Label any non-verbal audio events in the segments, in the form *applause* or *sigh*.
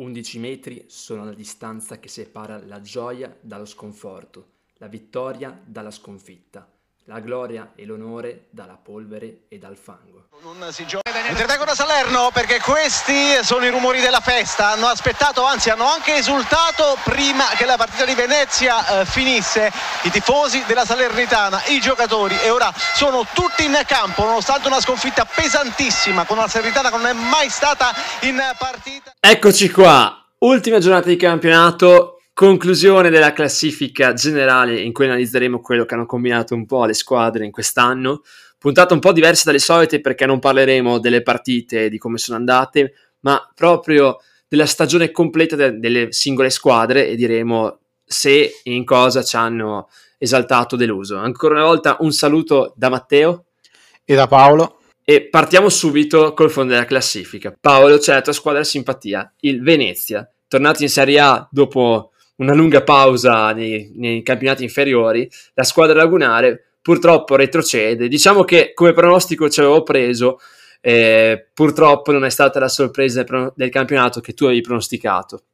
11 metri sono la distanza che separa la gioia dallo sconforto, la vittoria dalla sconfitta la gloria e l'onore dalla polvere e dal fango. Non si gioca. Intervengono a Salerno perché questi sono i rumori della festa. Hanno aspettato, anzi hanno anche esultato prima che la partita di Venezia eh, finisse. I tifosi della Salernitana, i giocatori e ora sono tutti in campo nonostante una sconfitta pesantissima con la Salernitana che non è mai stata in partita. Eccoci qua. Ultima giornata di campionato, Conclusione della classifica generale in cui analizzeremo quello che hanno combinato un po' le squadre in quest'anno. Puntata un po' diversa dalle solite perché non parleremo delle partite, di come sono andate, ma proprio della stagione completa de- delle singole squadre e diremo se e in cosa ci hanno esaltato o deluso. Ancora una volta un saluto da Matteo e da Paolo. E partiamo subito col fondo della classifica. Paolo, c'è la tua squadra simpatia, il Venezia, tornati in Serie A dopo una lunga pausa nei, nei campionati inferiori, la squadra lagunare purtroppo retrocede. Diciamo che come pronostico ci avevo preso, eh, purtroppo non è stata la sorpresa del, del campionato che tu avevi pronosticato.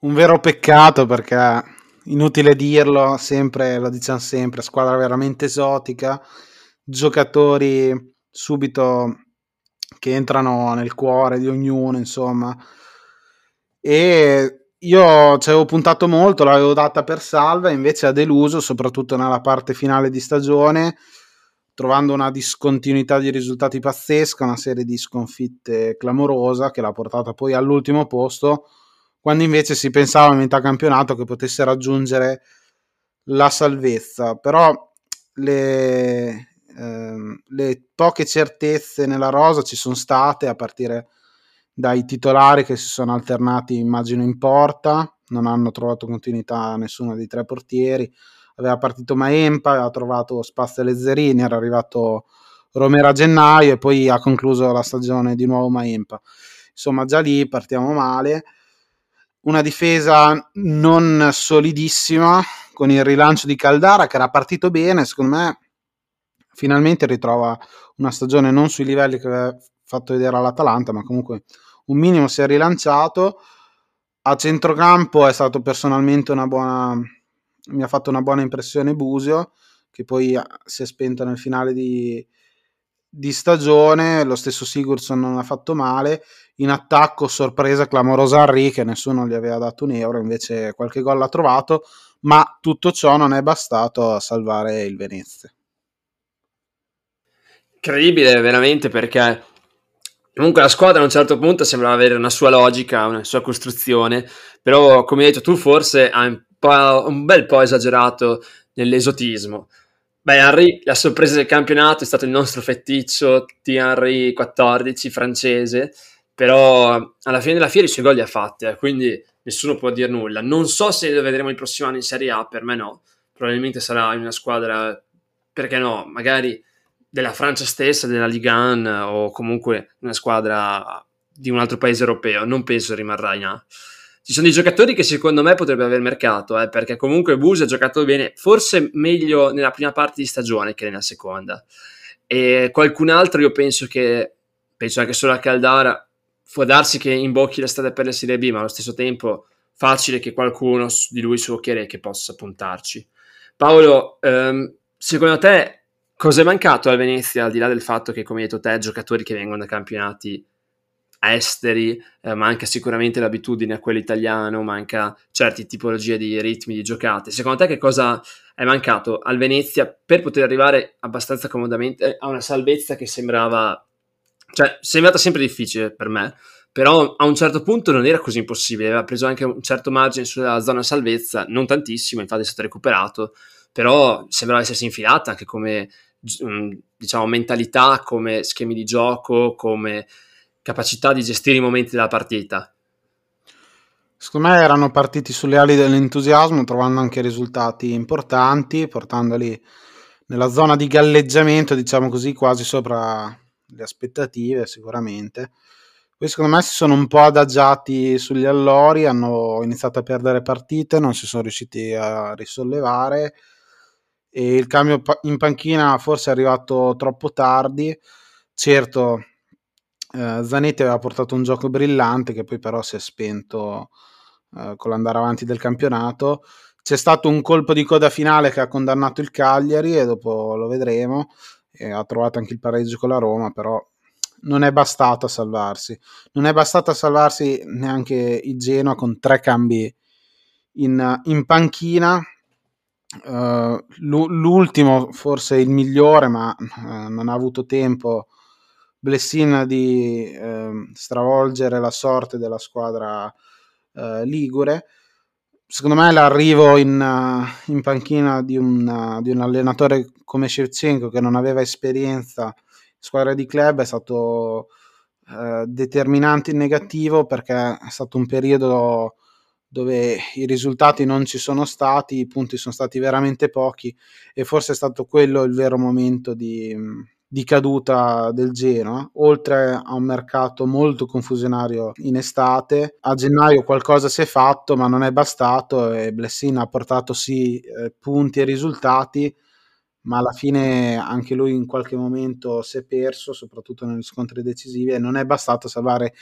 Un vero peccato perché inutile dirlo, sempre, lo diciamo sempre, squadra veramente esotica, giocatori subito che entrano nel cuore di ognuno, insomma. E io ci avevo puntato molto, l'avevo data per salva, invece ha deluso, soprattutto nella parte finale di stagione, trovando una discontinuità di risultati pazzesca, una serie di sconfitte clamorosa che l'ha portata poi all'ultimo posto, quando invece si pensava a metà campionato che potesse raggiungere la salvezza. Però le, ehm, le poche certezze nella rosa ci sono state a partire dai titolari che si sono alternati immagino in porta, non hanno trovato continuità nessuno dei tre portieri, aveva partito Maempa, aveva trovato Spazio Lezzerini, era arrivato Romero a gennaio e poi ha concluso la stagione di nuovo Maempa. Insomma, già lì partiamo male. Una difesa non solidissima con il rilancio di Caldara che era partito bene, secondo me finalmente ritrova una stagione non sui livelli che aveva fatto vedere all'Atalanta, ma comunque un minimo si è rilanciato. A centrocampo è stato personalmente una buona. Mi ha fatto una buona impressione Busio, che poi si è spento nel finale di, di stagione. Lo stesso Sigurdsson non ha fatto male. In attacco, sorpresa clamorosa Henry, che nessuno gli aveva dato un euro, invece qualche gol l'ha trovato. Ma tutto ciò non è bastato a salvare il Venezia. Incredibile, veramente, perché Comunque la squadra a un certo punto sembrava avere una sua logica, una sua costruzione, però come hai detto tu forse hai un, un bel po' esagerato nell'esotismo. Beh, Henry, la sorpresa del campionato è stato il nostro feticcio Thierry 14 francese, però alla fine della fiera i suoi gol li ha fatti, eh, quindi nessuno può dire nulla. Non so se lo vedremo il prossimo anno in Serie A, per me no, probabilmente sarà in una squadra, perché no, magari della Francia stessa, della Ligue 1 o comunque una squadra di un altro paese europeo, non penso rimarrà in A. Ci sono dei giocatori che secondo me potrebbe aver mercato, eh, perché comunque Bus ha giocato bene, forse meglio nella prima parte di stagione che nella seconda. E qualcun altro io penso che, penso anche solo a Caldara, può darsi che imbocchi la strada per la Serie B, ma allo stesso tempo facile che qualcuno di lui su Occhiere che possa puntarci. Paolo, ehm, secondo te Cosa è mancato al Venezia, al di là del fatto che, come hai detto te, giocatori che vengono da campionati esteri, eh, manca sicuramente l'abitudine a quello italiano, manca certe tipologie di ritmi di giocate. Secondo te che cosa è mancato al Venezia per poter arrivare abbastanza comodamente a una salvezza che sembrava, cioè, sembrata sempre difficile per me, però a un certo punto non era così impossibile, aveva preso anche un certo margine sulla zona salvezza, non tantissimo, infatti è stato recuperato, però sembrava essersi infilata anche come diciamo, mentalità, come schemi di gioco, come capacità di gestire i momenti della partita. Secondo me erano partiti sulle ali dell'entusiasmo, trovando anche risultati importanti, portandoli nella zona di galleggiamento, diciamo così, quasi sopra le aspettative, sicuramente. Poi secondo me si sono un po' adagiati sugli allori, hanno iniziato a perdere partite, non si sono riusciti a risollevare e il cambio in panchina forse è arrivato troppo tardi. Certo, eh, Zanetti aveva portato un gioco brillante che poi però si è spento eh, con l'andare avanti del campionato. C'è stato un colpo di coda finale che ha condannato il Cagliari e dopo lo vedremo. E ha trovato anche il pareggio con la Roma, però non è bastato a salvarsi. Non è bastato a salvarsi neanche il Genoa con tre cambi in, in panchina. Uh, l'ultimo forse il migliore, ma uh, non ha avuto tempo Blessin di uh, stravolgere la sorte della squadra ligure. Secondo me l'arrivo in, in panchina di un, di un allenatore come Shevchenko che non aveva esperienza squadra di club è stato eh, determinante in negativo perché è stato un periodo dove i risultati non ci sono stati, i punti sono stati veramente pochi e forse è stato quello il vero momento di, di caduta del Genoa, oltre a un mercato molto confusionario in estate. A gennaio qualcosa si è fatto, ma non è bastato e Blessin ha portato sì eh, punti e risultati, ma alla fine anche lui in qualche momento si è perso, soprattutto negli scontri decisivi, e non è bastato salvare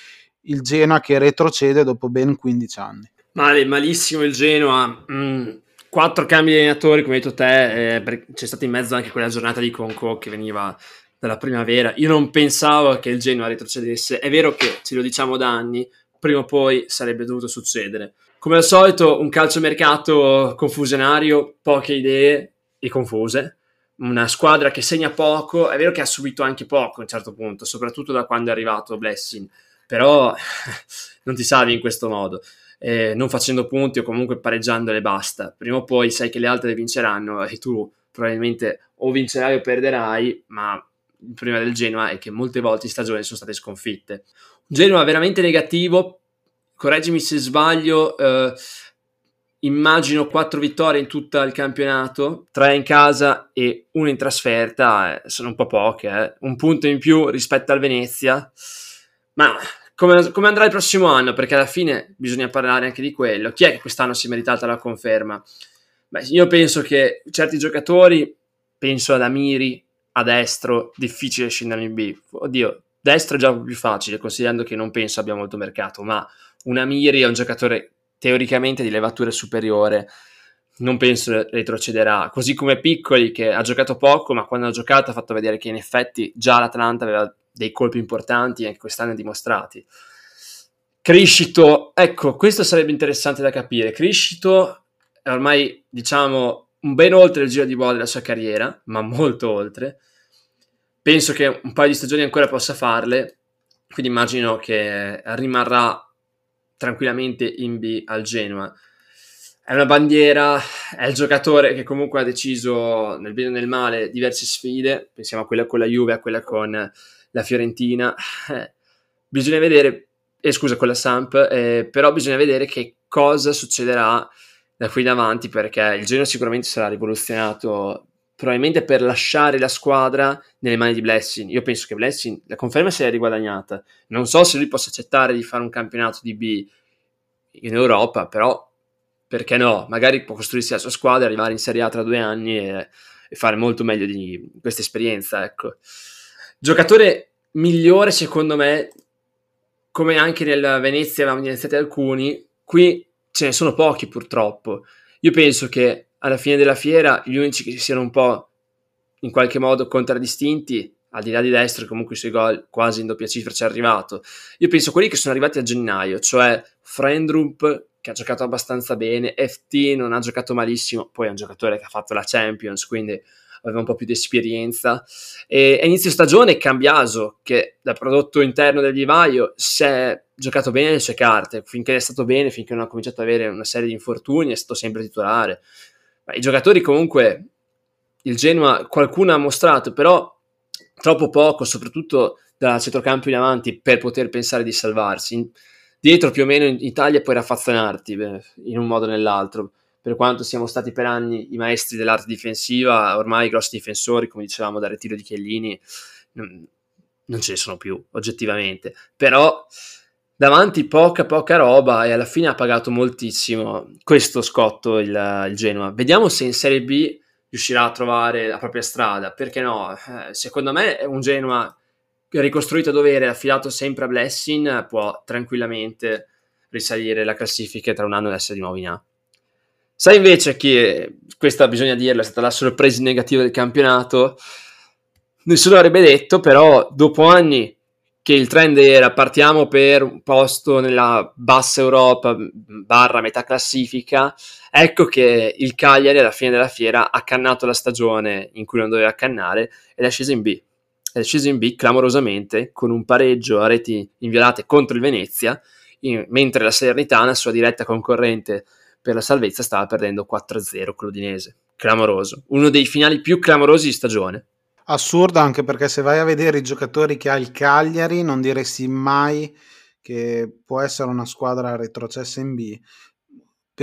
il Genoa che retrocede dopo ben 15 anni. Male, malissimo il Genoa. Mm, quattro cambi di allenatori, come hai detto te, eh, c'è stata in mezzo anche quella giornata di Conco che veniva dalla primavera. Io non pensavo che il Genoa retrocedesse. È vero che ce lo diciamo da anni, prima o poi sarebbe dovuto succedere. Come al solito, un calciomercato confusionario, poche idee e confuse una squadra che segna poco, è vero che ha subito anche poco a un certo punto, soprattutto da quando è arrivato Blessing, però *laughs* non ti salvi in questo modo, eh, non facendo punti o comunque pareggiandole basta, prima o poi sai che le altre vinceranno *laughs* e tu probabilmente o vincerai o perderai, ma il problema del Genoa è che molte volte in stagione sono state sconfitte. Un Genoa veramente negativo, correggimi se sbaglio, eh, immagino quattro vittorie in tutto il campionato, tre in casa e una in trasferta, eh, sono un po' poche, eh. un punto in più rispetto al Venezia, ma come, come, andrà il prossimo anno? Perché alla fine bisogna parlare anche di quello. Chi è che quest'anno si è meritata la conferma? Beh, io penso che certi giocatori, penso ad Amiri, a destro, difficile scendere in B. Oddio, destro è già più facile, considerando che non penso abbia molto mercato, ma un Amiri è un giocatore teoricamente di levatura superiore, non penso retrocederà. Così come Piccoli, che ha giocato poco, ma quando ha giocato ha fatto vedere che in effetti già l'Atalanta aveva dei colpi importanti anche quest'anno dimostrati. Criscito, ecco, questo sarebbe interessante da capire. Criscito è ormai, diciamo, ben oltre il giro di bolla della sua carriera, ma molto oltre. Penso che un paio di stagioni ancora possa farle, quindi immagino che rimarrà tranquillamente in B al Genoa. È una bandiera, è il giocatore che comunque ha deciso nel bene e nel male diverse sfide, pensiamo a quella con la Juve, a quella con la Fiorentina. Eh, bisogna vedere, eh, scusa, con la Samp, eh, però bisogna vedere che cosa succederà da qui in avanti perché il Genoa sicuramente sarà rivoluzionato probabilmente per lasciare la squadra nelle mani di Blessing. Io penso che Blessing la conferma sia riguadagnata. Non so se lui possa accettare di fare un campionato di B in Europa, però perché no? Magari può costruirsi la sua squadra, arrivare in Serie A tra due anni e, e fare molto meglio di questa esperienza. Ecco. Giocatore migliore, secondo me, come anche nel Venezia avevamo iniziati alcuni, qui ce ne sono pochi purtroppo. Io penso che alla fine della fiera gli unici che siano un po' in qualche modo contraddistinti, al di là di destro, comunque i suoi gol quasi in doppia cifra ci è arrivato. Io penso quelli che sono arrivati a gennaio, cioè Frendrup che ha giocato abbastanza bene, FT non ha giocato malissimo, poi è un giocatore che ha fatto la Champions, quindi aveva un po' più di esperienza. E a inizio stagione Cambiaso, che da prodotto interno del vivaio si è giocato bene le sue carte, finché è stato bene, finché non ha cominciato ad avere una serie di infortuni, è stato sempre titolare. I giocatori comunque, il Genoa qualcuno ha mostrato, però troppo poco, soprattutto dal centrocampo in avanti, per poter pensare di salvarsi. Dietro più o meno in Italia puoi raffazzonarti in un modo o nell'altro. Per quanto siamo stati per anni i maestri dell'arte difensiva, ormai i grossi difensori, come dicevamo dal ritiro di Chiellini, non, ce ne sono più, oggettivamente. Però davanti poca poca roba e alla fine ha pagato moltissimo questo scotto il, il Genoa. Vediamo se in Serie B riuscirà a trovare la propria strada, perché no? Eh, secondo me è un Genoa ricostruito a dovere, affidato sempre a Blessing, può tranquillamente risalire la classifica tra un anno ed essere di nuovo in A. Sai invece che, questa bisogna dirla, è stata la sorpresa negativa del campionato, nessuno avrebbe detto, però dopo anni che il trend era partiamo per un posto nella bassa Europa barra metà classifica, ecco che il Cagliari alla fine della fiera ha cannato la stagione in cui non doveva cannare ed è sceso in B. È sceso in B clamorosamente con un pareggio a reti inviolate contro il Venezia, in, mentre la Salernitana, sua diretta concorrente per la salvezza, stava perdendo 4-0 con l'Udinese. Clamoroso. Uno dei finali più clamorosi di stagione. Assurdo anche perché se vai a vedere i giocatori che ha il Cagliari non diresti mai che può essere una squadra retrocessa in B.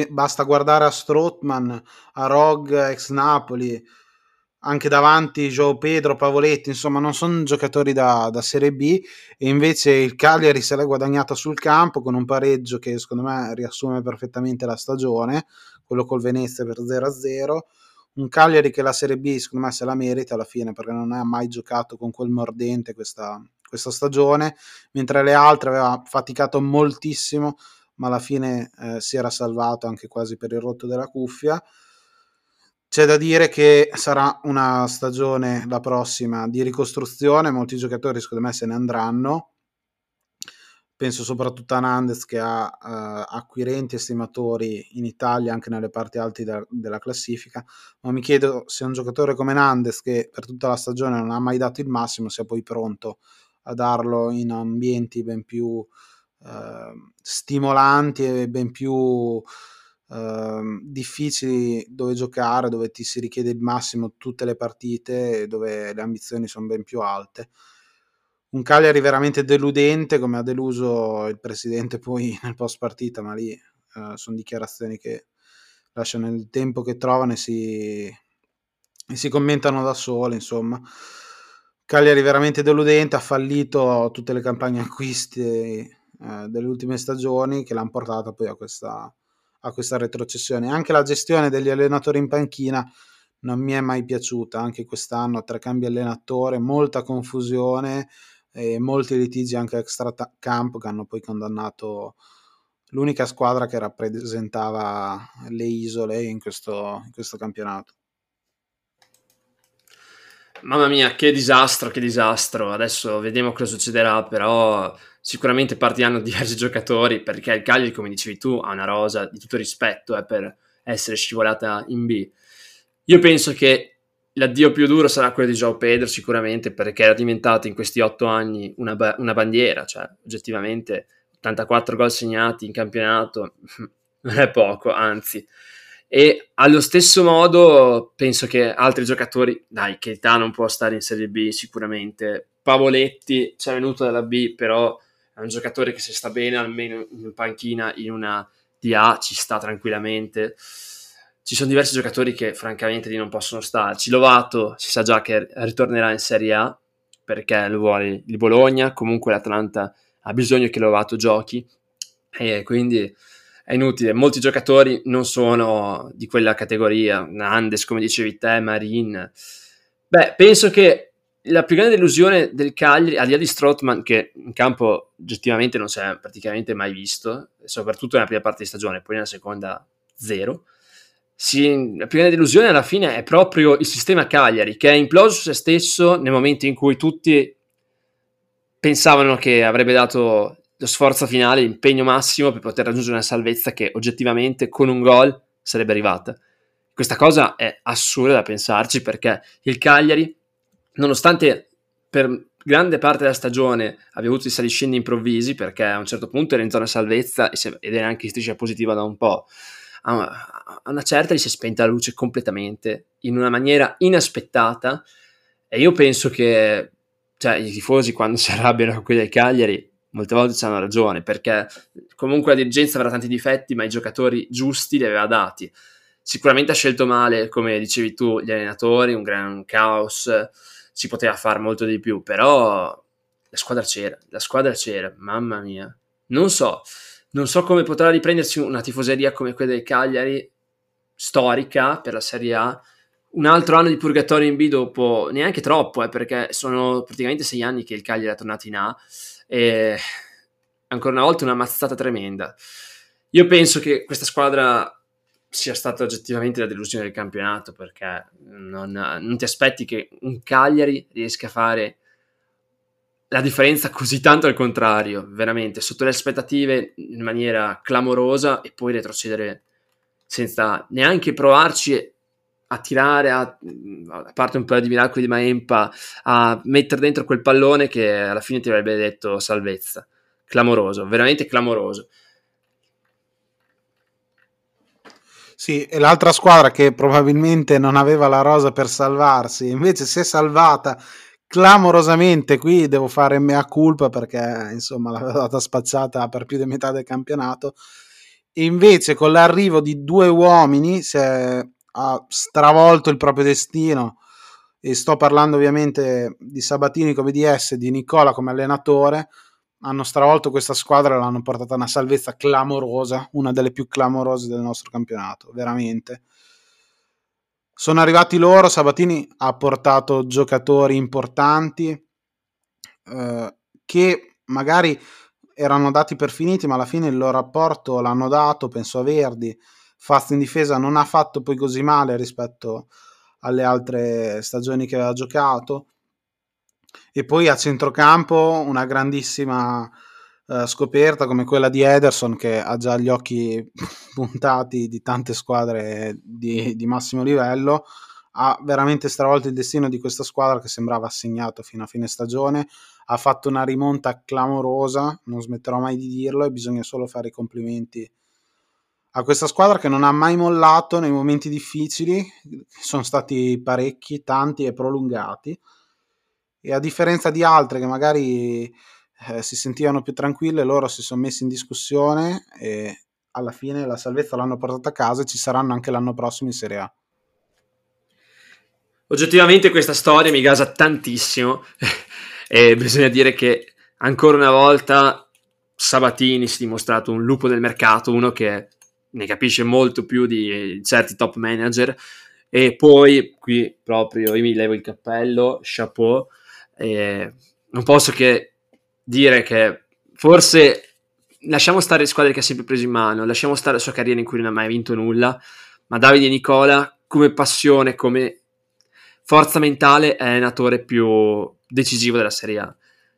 basta guardare a Strootman, a Rog ex Napoli, anche davanti Joe Pedro, Pavoletti, insomma non sono giocatori da, da, Serie B e invece il Cagliari se l'è guadagnata sul campo con un pareggio che secondo me riassume perfettamente la stagione, quello col Venezia per 0-0 un Cagliari che la Serie B secondo me se la merita alla fine perché non ha mai giocato con quel mordente questa, questa stagione, mentre le altre aveva faticato moltissimo, ma alla fine eh, si era salvato anche quasi per il rotto della cuffia. C'è da dire che sarà una stagione la prossima di ricostruzione, molti giocatori secondo me se ne andranno, penso soprattutto a Nandes che ha uh, acquirenti estimatori in Italia anche nelle parti alte de- della classifica, ma mi chiedo se un giocatore come Nandes che per tutta la stagione non ha mai dato il massimo sia poi pronto a darlo in ambienti ben più uh, stimolanti e ben più uh, difficili dove giocare, dove ti si richiede il massimo tutte le partite dove le ambizioni sono ben più alte. Un Cagliari veramente deludente come ha deluso il presidente poi *laughs* nel post partita ma lì uh, sono dichiarazioni che lasciano il tempo che trovano e si, e si commentano da sole insomma. Cagliari veramente deludente ha fallito tutte le campagne acquisti uh, delle ultime stagioni che l'hanno portata poi a questa, a questa retrocessione anche la gestione degli allenatori in panchina non mi è mai piaciuta anche quest'anno tre cambi allenatore molta confusione e molti litigi anche extra camp che hanno poi condannato l'unica squadra che rappresentava le isole in questo, in questo campionato. Mamma mia, che disastro, che disastro. Adesso vediamo cosa succederà, però sicuramente partiranno *laughs* diversi giocatori perché il Cagliari, come dicevi tu, ha una rosa di tutto rispetto eh, per essere scivolata in B. Io penso che L'addio più duro sarà quello di Joao Pedro sicuramente perché era diventato in questi otto anni una, ba- una bandiera, cioè oggettivamente 84 gol segnati in campionato *laughs* non è poco, anzi. E allo stesso modo penso che altri giocatori, dai, Keita non può stare in Serie B sicuramente, Pavoletti ci è venuto dalla B, però è un giocatore che se sta bene almeno in panchina in una DA ci sta tranquillamente. Ci sono diversi giocatori che francamente lì non possono starci. Lovato si sa già che ritornerà in Serie A perché lo vuole il Bologna, comunque l'Atlanta ha bisogno che Lovato giochi. E quindi è inutile. Molti giocatori non sono di quella categoria, Nandes come dicevi te, Marin. Beh, penso che la più grande delusione del Cagliari, al di là di Strottman, che in campo oggettivamente non si è praticamente mai visto, soprattutto nella prima parte di stagione, poi nella seconda zero, si, la più grande delusione alla fine è proprio il sistema Cagliari, che è imploso su se stesso nel momento in cui tutti pensavano che avrebbe dato lo sforzo finale, l'impegno massimo per poter raggiungere una salvezza che oggettivamente con un gol sarebbe arrivata. Questa cosa è assurda da pensarci perché il Cagliari, nonostante per grande parte della stagione abbia avuto i saliscendi improvvisi, perché a un certo punto era in zona salvezza ed era anche in striscia positiva da un po', a una certa gli si è spenta la luce completamente in una maniera inaspettata e io penso che cioè, i tifosi quando si arrabbiano con quelli del Cagliari molte volte hanno ragione perché comunque la dirigenza avrà tanti difetti ma i giocatori giusti li aveva dati. Sicuramente ha scelto male come dicevi tu gli allenatori un gran caos si poteva fare molto di più però la squadra c'era la squadra c'era mamma mia. Non so non so come potrà riprendersi una tifoseria come quella del Cagliari, storica per la Serie A, un altro anno di purgatorio in B dopo, neanche troppo, eh, perché sono praticamente sei anni che il Cagliari è tornato in A e ancora una volta una mazzata tremenda. Io penso che questa squadra sia stata oggettivamente la delusione del campionato perché non, non ti aspetti che un Cagliari riesca a fare la differenza così tanto al contrario, veramente, sotto le aspettative in maniera clamorosa e poi retrocedere senza neanche provarci a tirare, a, a parte un paio di miracoli di Maempa, a mettere dentro quel pallone che alla fine ti avrebbe detto salvezza. Clamoroso, veramente clamoroso. Sì, e l'altra squadra che probabilmente non aveva la rosa per salvarsi, invece si è salvata clamorosamente. Qui devo fare mea culpa perché insomma l'aveva data spacciata per più di metà del campionato. E invece con l'arrivo di due uomini si è ha stravolto il proprio destino e sto parlando ovviamente di Sabatini come DS di Nicola come allenatore hanno stravolto questa squadra e l'hanno portata a una salvezza clamorosa, una delle più clamorose del nostro campionato, veramente. Sono arrivati loro, Sabatini ha portato giocatori importanti eh, che magari erano dati per finiti, ma alla fine il loro apporto l'hanno dato, penso a Verdi, Fast in difesa non ha fatto poi così male rispetto alle altre stagioni che aveva giocato. E poi a centrocampo una grandissima uh, scoperta come quella di Ederson che ha già gli occhi *laughs* puntati di tante squadre di, di massimo livello. Ha veramente stravolto il destino di questa squadra che sembrava assegnato fino a fine stagione. Ha fatto una rimonta clamorosa, non smetterò mai di dirlo e bisogna solo fare i complimenti a questa squadra che non ha mai mollato nei momenti difficili, sono stati parecchi, tanti e prolungati, e a differenza di altre che magari eh, si sentivano più tranquille, loro si sono messi in discussione e alla fine la salvezza l'hanno portata a casa e ci saranno anche l'anno prossimo in Serie A. Oggettivamente questa storia mi gasa tantissimo *laughs* e bisogna dire che ancora una volta Sabatini si è dimostrato un lupo del mercato, uno che ne capisce molto più di certi top manager. E poi qui proprio io mi levo il cappello, chapeau. E non posso che dire che forse lasciamo stare le squadre che ha sempre preso in mano, lasciamo stare la sua carriera in cui non ha mai vinto nulla, ma Davide Nicola come passione, come forza mentale è l'allenatore più decisivo della Serie A.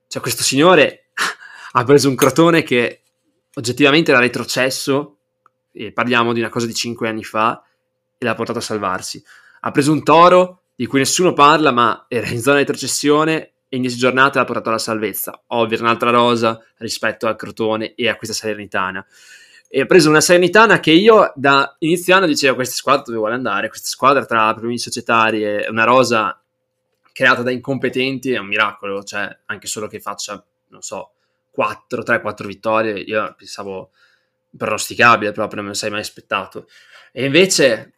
Cioè questo signore *laughs* ha preso un crotone che oggettivamente era retrocesso parliamo di una cosa di 5 anni fa, e l'ha portato a salvarsi. Ha preso un toro di cui nessuno parla, ma era in zona di retrocessione e in 10 giornate l'ha portato alla salvezza. Ovvio, un'altra rosa rispetto al Crotone e a questa Salernitana. E ha preso una Salernitana che io da inizio anno dicevo questa squadra dove vuole andare, questa squadra tra problemi societari e una rosa creata da incompetenti è un miracolo, cioè anche solo che faccia, non so, 4, 3-4 vittorie, io pensavo pronosticabile proprio, non me lo sei mai aspettato. E invece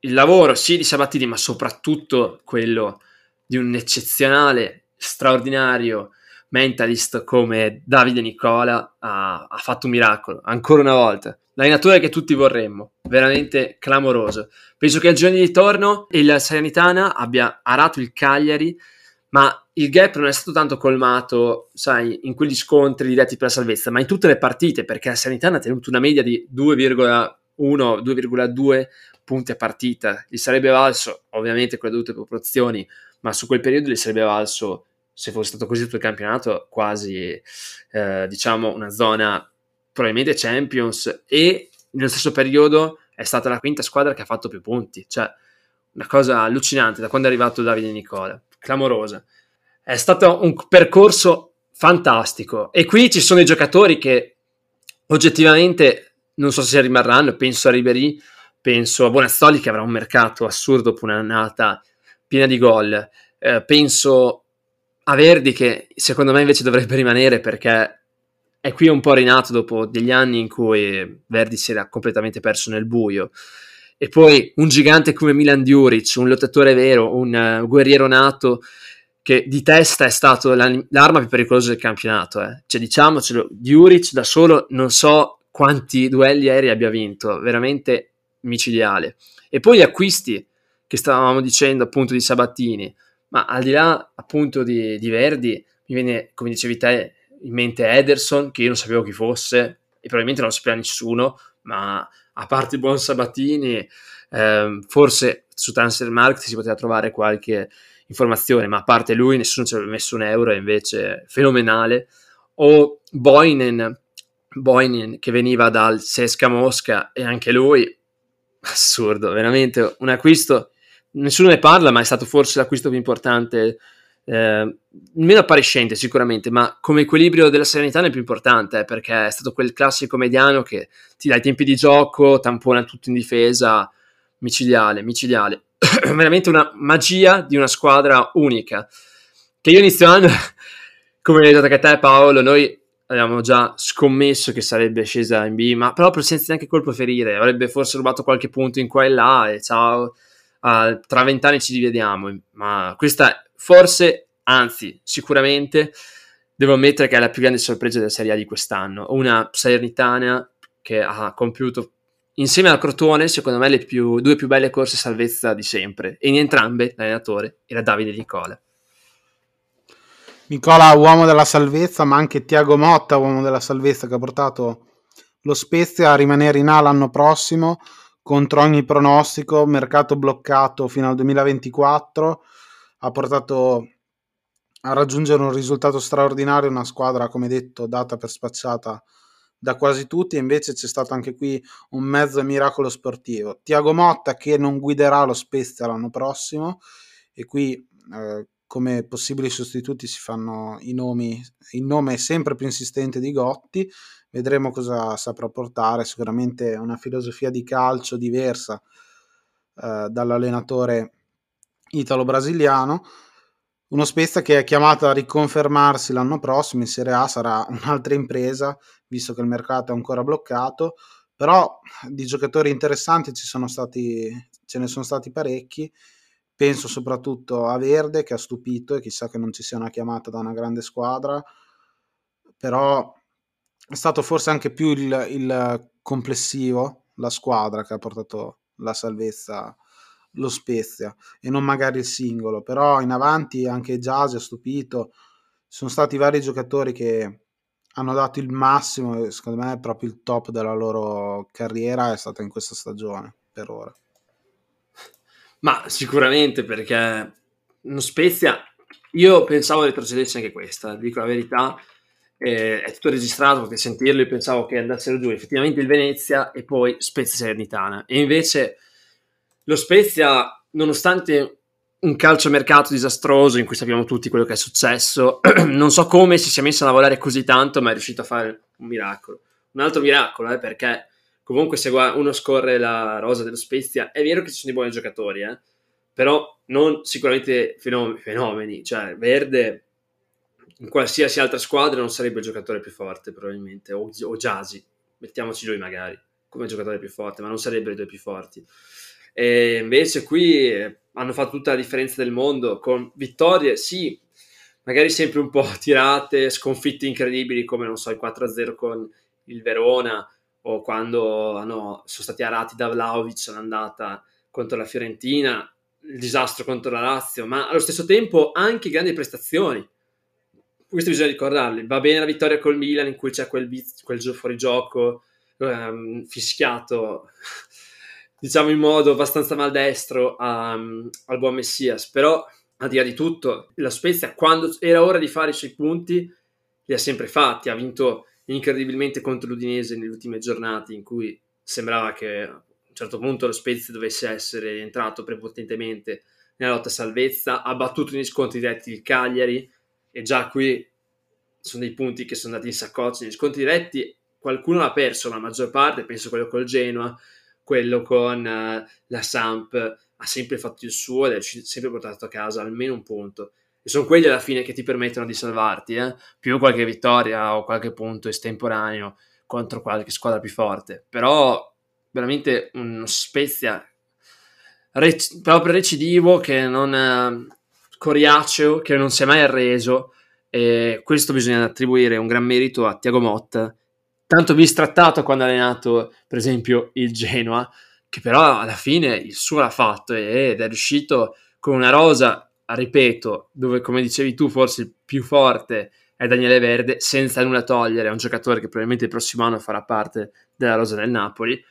il lavoro sì di Sabatini, ma soprattutto quello di un eccezionale, straordinario mentalist come Davide Nicola ha, ha fatto un miracolo, ancora una volta. L'allenatore che tutti vorremmo, veramente clamoroso. Penso che al giorno di ritorno il Salernitana abbia arato il Cagliari ma il gap non è stato tanto colmato, sai, in quegli scontri diretti per la salvezza, ma in tutte le partite, perché la Sanità ha tenuto una media di 2,1-2,2 punti a partita. Gli sarebbe valso, ovviamente con le dovute proporzioni, ma su quel periodo gli sarebbe valso, se fosse stato così tutto il campionato, quasi, eh, diciamo, una zona probabilmente Champions e nello stesso periodo è stata la quinta squadra che ha fatto più punti, cioè una cosa allucinante da quando è arrivato Davide Nicola clamorosa. È stato un percorso fantastico. E qui ci sono i giocatori che oggettivamente non so se rimarranno, penso a Ribery, penso a Bonazzoli che avrà un mercato assurdo dopo un'annata piena di gol, eh, penso a Verdi che secondo me invece dovrebbe rimanere perché è qui un po' rinato dopo degli anni in cui Verdi si era completamente perso nel buio. E poi un gigante come Milan Djuric, un lottatore vero, un uh, guerriero nato che di testa è stato l'arma più pericolosa del campionato. Eh. Cioè, diciamocelo, Djuric da solo non so quanti duelli aerei abbia vinto, veramente micidiale. E poi gli acquisti che stavamo dicendo appunto di Sabatini, ma al di là appunto di, di Verdi, mi viene, come dicevi te, in mente Ederson, che io non sapevo chi fosse e probabilmente non lo sapeva nessuno, ma a parte il buon Sabatini, eh, forse su Transfermarkt si poteva trovare qualche informazione, ma a parte lui nessuno ci aveva messo un euro, invece fenomenale. O Boinen, Boinen che veniva dal Sesca Mosca e anche lui, assurdo, veramente un acquisto, nessuno ne parla, ma è stato forse l'acquisto più importante eh, meno appariscente sicuramente, ma come equilibrio della serenità è più importante, eh, perché è stato quel classico mediano che ti dà i tempi di gioco, tampona tutto in difesa, micidiale, micidiale. *clears throat* Veramente una magia di una squadra unica, che io inizio anno, *laughs* come hai detto anche te Paolo, noi avevamo già scommesso che sarebbe scesa in B, ma proprio senza neanche colpo ferire, avrebbe forse rubato qualche punto in qua e là e ciao, uh, tra vent'anni ci rivediamo, ma questa forse, anzi, sicuramente, devo ammettere che è la più grande sorpresa della Serie A di quest'anno. Una Salernitana che ha compiuto insieme al Crotone, secondo me, le più, due più belle corse salvezza di sempre. E in entrambe l'allenatore era Davide Nicola. Nicola, uomo della salvezza, ma anche Tiago Motta, uomo della salvezza, che ha portato lo Spezia a rimanere in A l'anno prossimo contro ogni pronostico, mercato bloccato fino al 2024 ha portato a raggiungere un risultato straordinario, una squadra, come detto, data per spacciata da quasi tutti, invece c'è stato anche qui un mezzo miracolo sportivo. Tiago Motta che non guiderà lo Spezia l'anno prossimo, e qui eh, come possibili sostituti si fanno i nomi, il nome sempre più insistente di Gotti, vedremo cosa saprà portare, sicuramente una filosofia di calcio diversa eh, dall'allenatore italo-brasiliano. Uno Spezia che è chiamato a riconfermarsi l'anno prossimo in Serie A sarà *laughs* un'altra impresa, visto che il mercato è ancora bloccato, però di giocatori interessanti ci sono stati, ce ne sono stati parecchi. Penso soprattutto a Verde che ha stupito e chissà che non ci sia una chiamata da una grande squadra, però è stato forse anche più il, il complessivo, la squadra che ha portato la salvezza lo Spezia e non magari il singolo, però in avanti anche Jazz ha stupito, sono stati vari giocatori che hanno dato il massimo e secondo me proprio il top della loro carriera è stata in questa stagione per ora. Ma sicuramente perché lo Spezia, io pensavo retrocedesse anche questa, dico la verità, eh, è tutto registrato perché sentirlo io pensavo che andassero giù effettivamente il Venezia e poi Spezia Salernitana. E invece lo Spezia, nonostante un calciomercato disastroso in cui sappiamo tutti quello che è successo, *clears throat* non so come si sia messo a lavorare così tanto, ma è riuscito a fare un miracolo. Un altro miracolo, eh, perché comunque se uno scorre la rosa dello Spezia, è vero che ci sono dei buoni giocatori, eh, però non sicuramente fenomeni, fenomeni. Cioè, Verde in qualsiasi altra squadra non sarebbe il giocatore più forte, probabilmente, o, o Jasi, mettiamoci lui magari come giocatore più forte, ma non sarebbero i due più forti. E invece qui hanno fatto tutta la differenza del mondo con vittorie, sì, magari sempre un po' *laughs* tirate, sconfitte incredibili come, non so, il 4-0 con il Verona o quando hanno, sono stati arati da Vlaovic all'andata contro la Fiorentina, il disastro contro la Lazio, ma allo stesso tempo anche grandi prestazioni. Questo bisogna ricordarli. Va bene la vittoria col Milan in cui c'è quel, quel fuorigioco um, fischiato diciamo in modo abbastanza maldestro a, al buon Messias, però al di là di tutto, la Spezia quando era ora di fare i suoi punti li ha sempre fatti, ha vinto incredibilmente contro l'Udinese nelle ultime giornate in cui sembrava che a un certo punto lo Spezia dovesse essere entrato prepotentemente nella lotta salvezza, ha battuto negli scontri diretti il Cagliari e già qui sono dei punti che sono andati in saccoccia. Negli scontri diretti qualcuno l'ha perso la maggior parte, penso quello col Genoa quello con uh, la Samp ha sempre fatto il suo ed è sempre portato a casa almeno un punto. E sono quelli alla fine che ti permettono di salvarti, eh? più qualche vittoria o qualche punto estemporaneo contro qualche squadra più forte. Però veramente uno Spezia rec- proprio recidivo che non uh, coriaceo, che non si è mai arreso. E questo bisogna attribuire un gran merito a Tiago Motta tanto bistrattato quando ha allenato, per esempio, il Genoa, che però alla fine il suo l'ha fatto ed è riuscito con una rosa, ripeto, dove come dicevi tu forse il più forte è Daniele Verde, senza nulla togliere a un giocatore che probabilmente il prossimo anno farà parte della rosa del Napoli,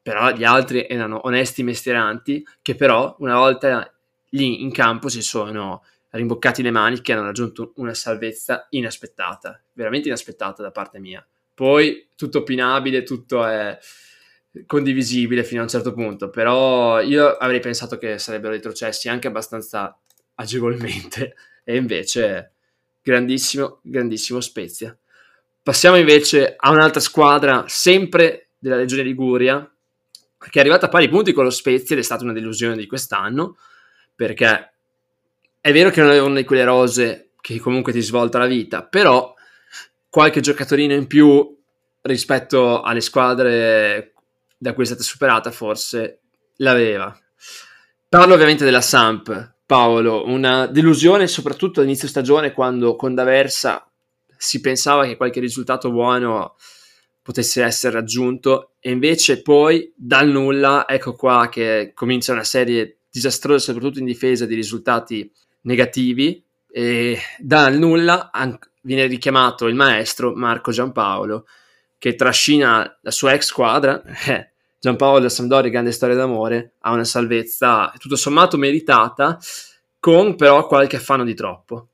però gli altri erano onesti mestieranti che però una volta lì in campo si sono rimboccati le maniche e hanno raggiunto una salvezza inaspettata, veramente inaspettata da parte mia. Poi tutto opinabile, tutto è condivisibile fino a un certo punto, però io avrei pensato che sarebbero retrocessi anche abbastanza agevolmente *laughs* e invece grandissimo, grandissimo Spezia. Passiamo invece a un'altra squadra, sempre della Regione Liguria, che è arrivata a pari punti con lo Spezia ed è stata una delusione di quest'anno, perché è vero che non una di quelle rose che comunque ti svolta la vita, però qualche giocatorino in più rispetto alle squadre da cui è stata superata forse l'aveva. Parlo ovviamente della Samp, Paolo, una delusione soprattutto all'inizio stagione quando con D'Aversa si pensava che qualche risultato buono potesse essere raggiunto e invece poi dal nulla ecco qua che comincia una serie disastrosa soprattutto in difesa di risultati negativi e dal nulla viene richiamato il maestro Marco Giampaolo che trascina la sua ex squadra. *laughs* Eh, Giampaolo da Sampdoria grande storia d'amore ha una salvezza tutto sommato meritata con però qualche affanno di troppo.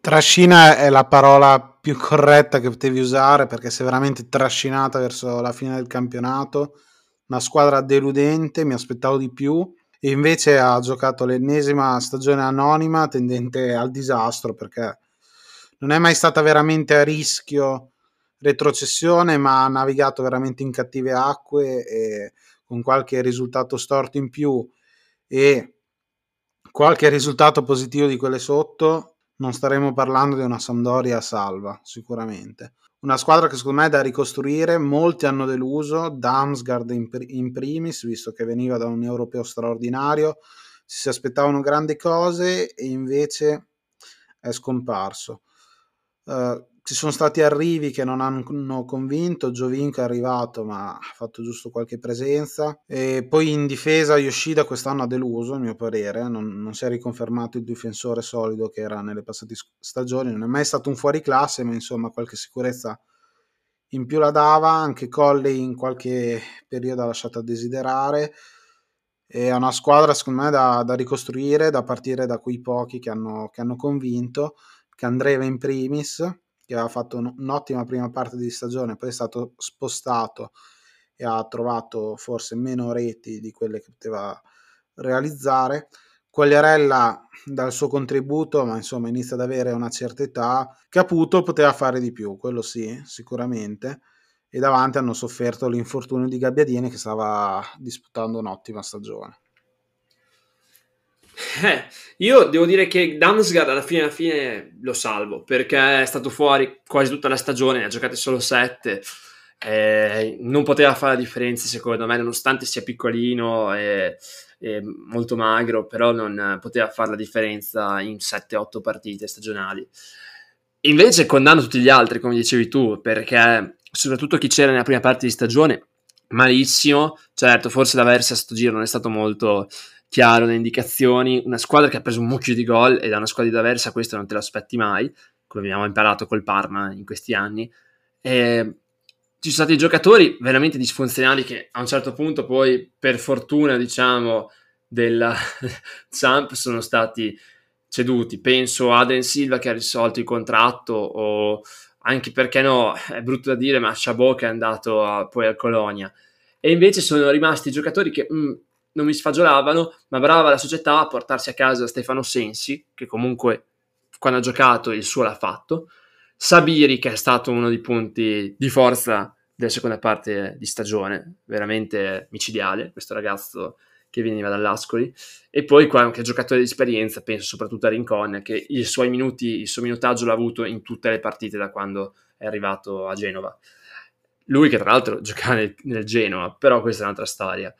Trascina è la parola più corretta che potevi usare perché si è veramente trascinata verso la fine del campionato. Una squadra deludente, mi aspettavo di più. E invece ha giocato l'ennesima stagione anonima tendente al disastro perché non è mai stata veramente a rischio retrocessione ma ha navigato veramente in cattive acque e con qualche risultato storto in più e qualche risultato positivo di quelle sotto non staremo parlando di una Sampdoria salva, sicuramente. Una squadra che secondo me è da ricostruire, molti hanno deluso, Damsgaard in, in primis, visto che veniva da un europeo straordinario, si aspettavano grandi cose e invece è scomparso. Uh, ci sono stati arrivi che non hanno convinto, Giovinco è arrivato ma ha fatto giusto qualche presenza. E poi in difesa Yoshida quest'anno ha deluso a mio parere, non, non, si è riconfermato il difensore solido che era nelle passate stagioni, non è mai stato un fuori classe ma insomma qualche sicurezza in più la dava, anche Colley in qualche periodo ha lasciato a desiderare. È una squadra secondo me da, da ricostruire, da partire da quei pochi che hanno, che hanno convinto, che Andreva in primis che aveva fatto un'ottima prima parte di stagione, poi è stato spostato e ha trovato forse meno reti di quelle che poteva realizzare. Quagliarella dal suo contributo, ma insomma inizia ad avere una certa età, Caputo poteva fare di più, quello sì, sicuramente, e davanti hanno sofferto l'infortunio di Gabbiadini che stava disputando un'ottima stagione. Eh, io devo dire che Damsgaard alla fine, alla fine lo salvo perché è stato fuori quasi tutta la stagione, ne ha giocate solo 7. Eh, non poteva fare la differenza secondo me, nonostante sia piccolino e, e molto magro, però non poteva fare la differenza in 7-8 partite stagionali. Invece condanno tutti gli altri, come dicevi tu, perché soprattutto chi c'era nella prima parte di stagione, malissimo. Certo, forse la Versa a sto giro non è stato molto chiaro le indicazioni, una squadra che ha preso un mucchio di gol e da una squadra diversa questo non te lo aspetti mai, come abbiamo imparato col Parma in questi anni. E ci sono stati giocatori veramente disfunzionali che a un certo punto poi per fortuna diciamo della *laughs* Zamp sono stati ceduti. Penso a Adrien Silva che ha risolto il contratto o anche perché no, è brutto da dire, ma Chabot che è andato a, poi al Colonia. E invece sono rimasti giocatori che mh, mm, non mi sfagiolavano, ma brava la società a portarsi a casa Stefano Sensi, che comunque quando ha giocato il suo l'ha fatto, Sabiri, che è stato uno dei punti di forza della seconda parte di stagione, veramente micidiale, questo ragazzo che veniva dall'Ascoli, e poi qualche giocatore di esperienza, penso soprattutto a Rincon, che i suoi minuti, il suo minutaggio l'ha avuto in tutte le partite da quando è arrivato a Genova. Lui che tra l'altro giocava nel, nel Genova, però questa è un'altra storia.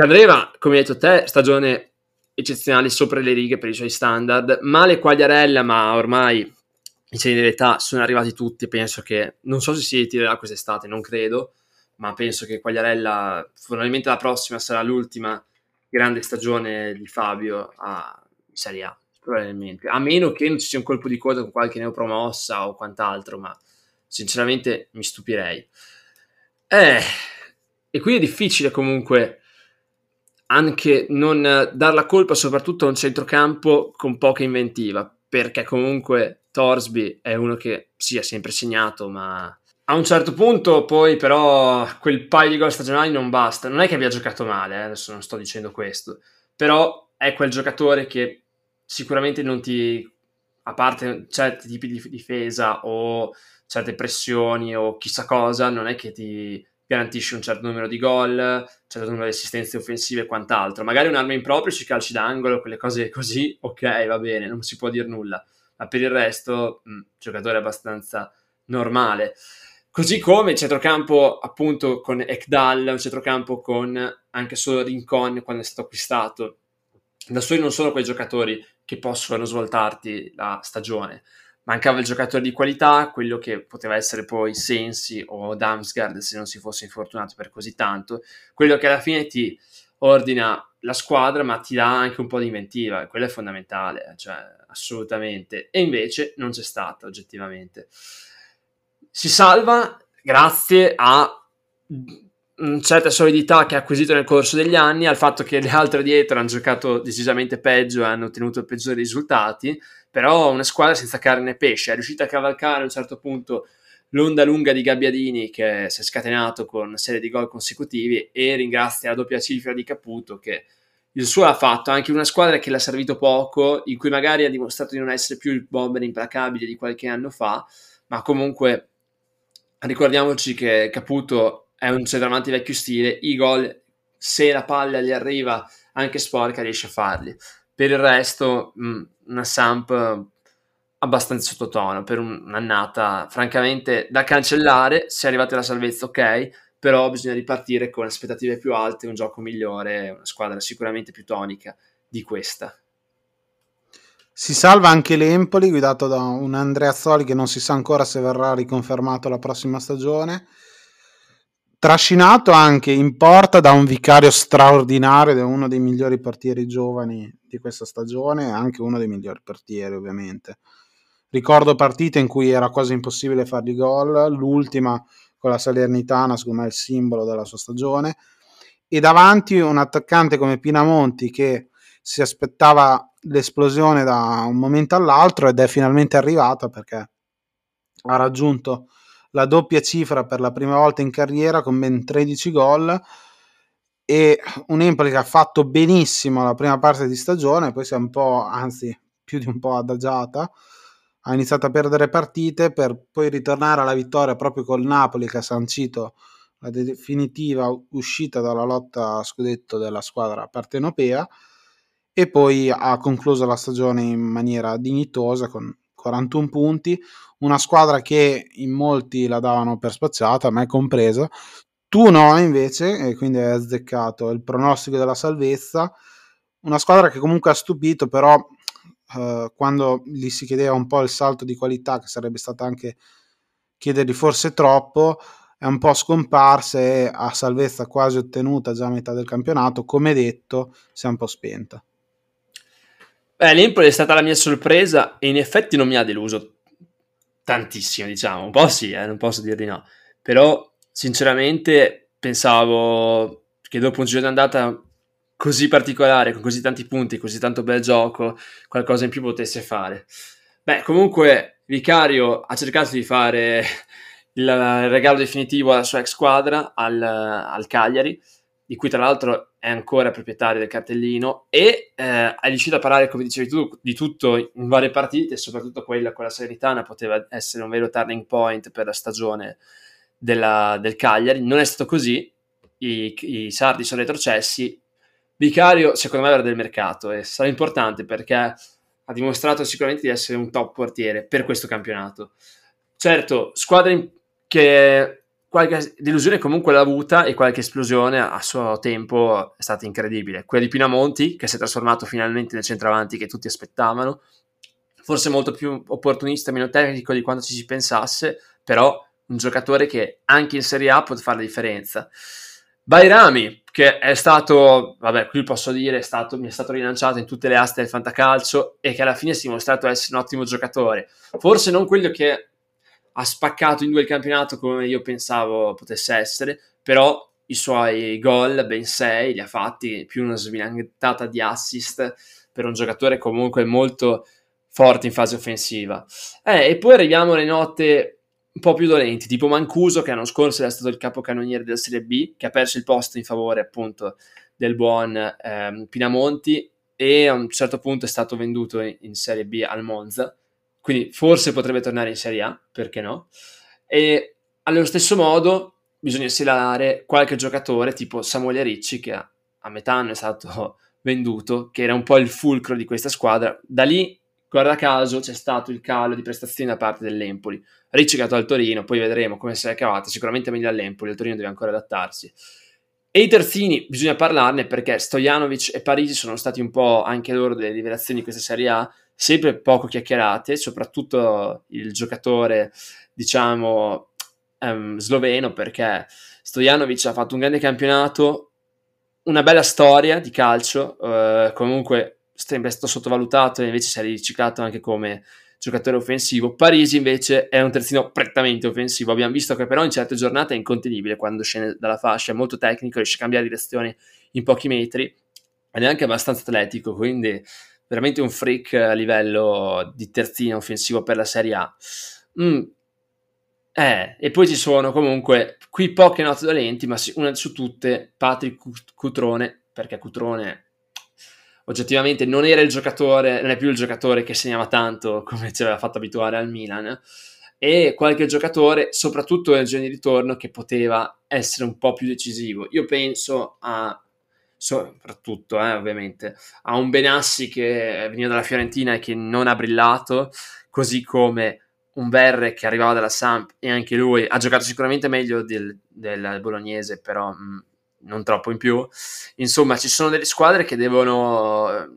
Cadreva, come hai detto te, stagione eccezionale sopra le righe per i suoi standard. Male Quagliarella, ma ormai in segni dell'età sono arrivati tutti. Penso che non so se si ritirerà quest'estate, non credo, ma penso che Quagliarella probabilmente la prossima sarà l'ultima grande stagione di Fabio a Serie A, probabilmente, a meno che non ci sia un colpo di coda con qualche neopromossa o quant'altro, ma sinceramente mi stupirei. Eh, e qui è difficile comunque anche non dar la colpa soprattutto a un centrocampo con poca inventiva, perché comunque Torsby è uno che sì, ha sempre segnato, ma a un certo punto poi però quel paio di gol stagionali non basta. Non è che abbia giocato male, eh? adesso non sto dicendo questo, però è quel giocatore che sicuramente non ti, a parte certi tipi di difesa o certe pressioni o chissà cosa, non è che ti garantisce un certo numero di gol, un certo numero di assistenze offensive e quant'altro. Magari un'arma in proprio sui calci d'angolo, quelle cose così, ok, va bene, non si può dire nulla. Ma per il resto, mh, mm, giocatore abbastanza normale. Così come il centrocampo appunto con Ekdal, un centrocampo con anche solo Rincon quando è stato acquistato. Da soli non sono quei giocatori che possono svoltarti la stagione, mancava il giocatore di qualità, quello che poteva essere poi Sensi o Damsgaard se non si fosse infortunato per così tanto, quello che alla fine ti ordina la squadra ma ti dà anche un po' di inventiva, quello è fondamentale, cioè assolutamente, e invece non c'è stato oggettivamente. Si salva grazie a una certa solidità che ha acquisito nel corso degli anni, al fatto che le altre dietro hanno giocato decisamente peggio e hanno ottenuto peggiori risultati, però una squadra senza carne e pesce è riuscita a cavalcare a un certo punto l'onda lunga di Gabbiadini che si è scatenato con una serie di gol consecutivi e ringrazia la doppia cifra di Caputo che il suo ha fatto anche una squadra che l'ha servito poco, in cui magari ha dimostrato di non essere più il bomber implacabile di qualche anno fa, ma comunque ricordiamoci che Caputo è un centravanti vecchio stile, i gol se la palla gli arriva anche sporca riesce a farli. Per il resto, mh, mm, una Samp abbastanza sottotono per un'annata francamente da cancellare. Se arrivate alla salvezza, ok, però bisogna ripartire con aspettative più alte, un gioco migliore, una squadra sicuramente più tonica di questa. Si salva anche l'Empoli, guidato da un Andrea Zoli che non si sa ancora se verrà riconfermato la prossima stagione trascinato anche in porta da un vicario straordinario ed è uno dei migliori portieri giovani di questa stagione, anche uno dei migliori portieri ovviamente. Ricordo partite in cui era quasi impossibile fargli gol, l'ultima con la Salernitana, secondo me è il simbolo della sua stagione, e davanti un attaccante come Pinamonti che si aspettava l'esplosione da un momento all'altro ed è finalmente arrivata perché ha raggiunto la doppia cifra per la prima volta in carriera con ben 13 gol e un Empoli che ha fatto benissimo la prima parte di stagione, poi si è un po', anzi più di un po' adagiata, ha iniziato a perdere partite per poi ritornare alla vittoria proprio col Napoli che ha sancito la definitiva uscita dalla lotta a scudetto della squadra partenopea e poi ha concluso la stagione in maniera dignitosa con 41 punti, una squadra che in molti la davano per spaziata, me compresa. Tu no, invece, e quindi hai azzeccato il pronostico della salvezza. Una squadra che comunque ha stupito, però eh, quando gli si chiedeva un po' il salto di qualità, che sarebbe stato anche chiedergli forse troppo, è un po' scomparsa e a salvezza quasi ottenuta già a metà del campionato, come detto, si è un po' spenta. Beh, l'Empoli è stata la mia sorpresa e in effetti non mi ha deluso tantissimo, diciamo. Un po' sì, eh, non posso dire di no. Però, sinceramente, pensavo che dopo un giro d'andata così particolare, con così tanti punti, così tanto bel gioco, qualcosa in più potesse fare. Beh, comunque, Vicario ha cercato di fare il regalo definitivo alla sua ex squadra, al, al Cagliari, di cui tra l'altro è ancora proprietario del cartellino, e eh, è riuscito a parlare, come dicevi tu, di tutto in varie partite, soprattutto quella con la Serenitana poteva essere un vero turning point per la stagione della, del Cagliari. Non è stato così, i, i sardi sono retrocessi. Vicario, secondo me, era del mercato e sarà importante perché ha dimostrato sicuramente di essere un top portiere per questo campionato. Certo, squadre che qualche delusione comunque l'ha avuta e qualche esplosione a suo tempo è stata incredibile. Quella di Pinamonti, che si è trasformato finalmente nel centravanti che tutti aspettavano, forse molto più opportunista, meno tecnico di quanto ci si pensasse, però un giocatore che anche in Serie A può fare la differenza. Bairami, che è stato, vabbè, qui posso dire, è stato, mi è stato rilanciato in tutte le aste del fantacalcio e che alla fine si è dimostrato essere un ottimo giocatore. Forse non quello che ha spaccato in due il campionato come io pensavo potesse essere, però i suoi gol, ben sei, li ha fatti, più una sbilanciata di assist per un giocatore comunque molto forte in fase offensiva. Eh, e poi arriviamo alle note un po' più dolenti, tipo Mancuso che l'anno scorso era stato il capocannoniere della Serie B, che ha perso il posto in favore appunto del buon ehm, Pinamonti e a un certo punto è stato venduto in, in Serie B al Monza, quindi forse potrebbe tornare in Serie A, perché no? E allo stesso modo bisogna segnalare qualche giocatore tipo Samuele Ricci che a, metà anno è stato *laughs* venduto, che era un po' il fulcro di questa squadra. Da lì, guarda caso, c'è stato il calo di prestazioni da parte dell'Empoli. Ricci che ha al Torino, poi vedremo come si è cavata, sicuramente meglio all'Empoli, il Torino deve ancora adattarsi. E i terzini, bisogna parlarne perché Stojanovic e Parisi sono stati un po' anche loro delle rivelazioni di questa Serie A, sempre poco chiacchierate, soprattutto il giocatore, diciamo, um, sloveno, perché Stojanovic ha fatto un grande campionato, una bella storia di calcio, uh, comunque sempre stato sottovalutato e invece si è riciclato anche come giocatore offensivo. Parisi invece è un terzino prettamente offensivo. Abbiamo visto che però in certe giornate è incontenibile quando scende dalla fascia, è molto tecnico, riesce a cambiare direzione in pochi metri ed è anche abbastanza atletico, quindi veramente un freak a livello di terzino offensivo per la Serie A. Mm. Eh, e poi ci sono comunque qui poche note dolenti, ma una su tutte Patrick Cutrone, perché Cutrone oggettivamente non era il giocatore, non è più il giocatore che segnava tanto come ci aveva fatto abituare al Milan, e qualche giocatore, soprattutto nel giorno di ritorno, che poteva essere un po' più decisivo. Io penso a soprattutto eh, ovviamente a un Benassi che veniva dalla Fiorentina e che non ha brillato, così come un Verre che arrivava dalla Samp e anche lui ha giocato sicuramente meglio del, del bolognese, però mh, mm, non troppo in più. Insomma, ci sono delle squadre che devono eh,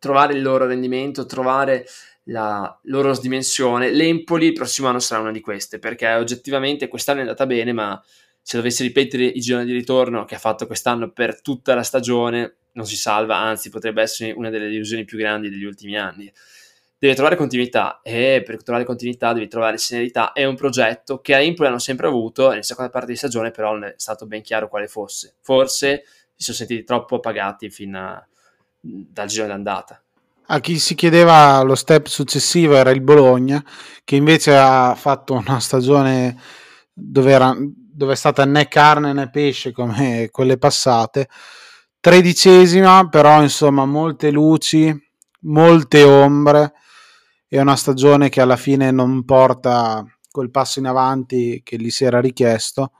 trovare il loro rendimento, trovare la loro dimensione. L'Empoli il prossimo anno sarà una di queste, perché oggettivamente quest'anno è andata bene, ma se dovesse ripetere i gironi di ritorno che ha fatto quest'anno per tutta la stagione, non si salva, anzi potrebbe essere una delle illusioni più grandi degli ultimi anni deve trovare continuità e per trovare continuità devi trovare serenità. È un progetto che a Empoli hanno sempre avuto, nella seconda parte di stagione però non è stato ben chiaro quale fosse. Forse si sono sentiti troppo pagati fin a, dal giro d'andata. A chi si chiedeva lo step successivo era il Bologna, che invece ha fatto una stagione dove, era, dove è stata né carne né pesce come *laughs* quelle passate. Tredicesima, però insomma molte luci, molte ombre è una stagione che alla fine non porta quel passo in avanti che gli si era richiesto.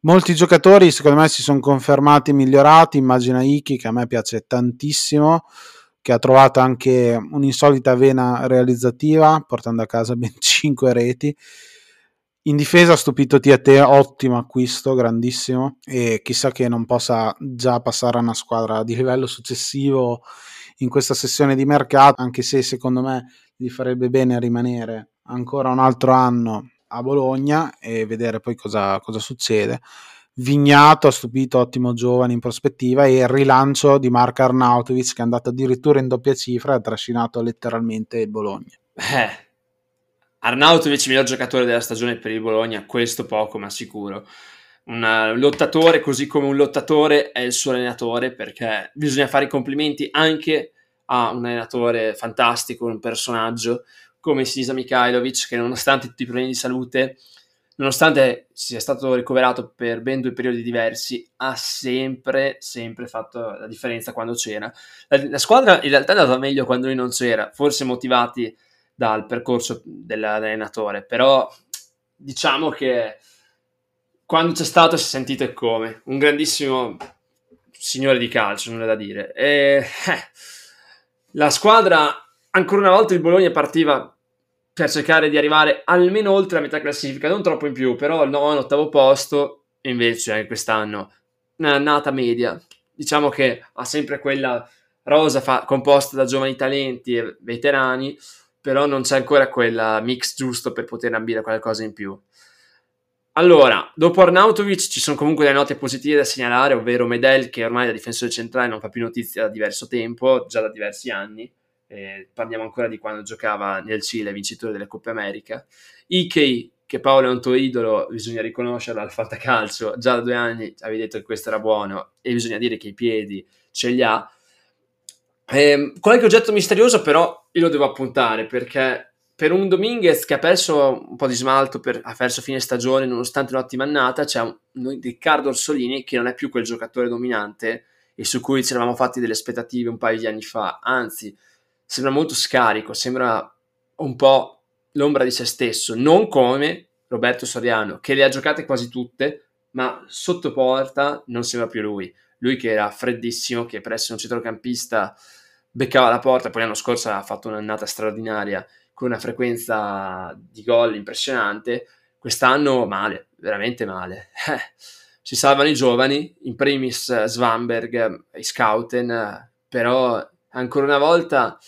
Molti giocatori secondo me si sono confermati migliorati, immagina Iki che a me piace tantissimo, che ha trovato anche un'insolita vena realizzativa, portando a casa ben *laughs* 5 reti. In difesa ha stupito Tiate, ottimo acquisto, grandissimo, e chissà che non possa già passare a una squadra di livello successivo in questa sessione di mercato, anche se secondo me gli farebbe bene rimanere ancora un altro anno a Bologna e vedere poi cosa, cosa succede. Vignato ha stupito ottimo giovane in prospettiva e il rilancio di Marco Arnautovic che è andato addirittura in doppia cifra e ha trascinato letteralmente il Bologna. Eh, Arnautovic miglior giocatore della stagione per il Bologna, questo poco ma sicuro. Un lottatore così come un lottatore è il suo allenatore perché bisogna fare i complimenti anche ha un allenatore fantastico, un personaggio come Sinisa Mikhailovic che nonostante tutti i problemi di salute, nonostante sia stato ricoverato per ben due periodi diversi, ha sempre, sempre fatto la differenza quando c'era. La, la squadra in realtà è andata meglio quando lui non c'era, forse motivati dal percorso dell'allenatore, però diciamo che quando c'è stato si è sentito come un grandissimo signore di calcio, nulla da dire. E, eh, la squadra, ancora una volta il Bologna partiva per cercare di arrivare almeno oltre la metà classifica, non troppo in più, però il nono, ottavo posto, invece anche quest'anno un'annata media. Diciamo che ha sempre quella rosa fa- composta da giovani talenti e veterani, però non c'è ancora quella mix giusto per poter ambire qualcosa in più. allora, dopo Arnautovic ci sono comunque delle note positive da segnalare, ovvero Medel che ormai da difensore centrale non fa più notizia da diverso tempo, già da diversi anni. Eh, parliamo ancora di quando giocava nel Cile, vincitore delle Coppe America. Ikei, che Paolo è un tuo idolo, bisogna riconoscerlo al fantacalcio, già da due anni avevi detto che questo era buono e bisogna dire che i piedi ce li ha. Eh, qualche oggetto misterioso però io lo devo appuntare perché per un Dominguez che ha perso un po' di smalto, per, ha perso fine stagione nonostante un'ottima annata, c'è un, Riccardo Orsolini che non è più quel giocatore dominante e su cui ci eravamo fatti delle aspettative un paio di anni fa, anzi sembra molto scarico, sembra un po' l'ombra di se stesso, non come Roberto Soriano che le ha giocate quasi tutte, ma sotto porta non sembra più lui, lui che era freddissimo, che per essere un centrocampista beccava la porta, poi l'anno scorso ha fatto un'annata straordinaria con una frequenza di gol impressionante, quest'anno male, veramente male. si salvano i giovani, in primis Svanberg e Scouten, però ancora una volta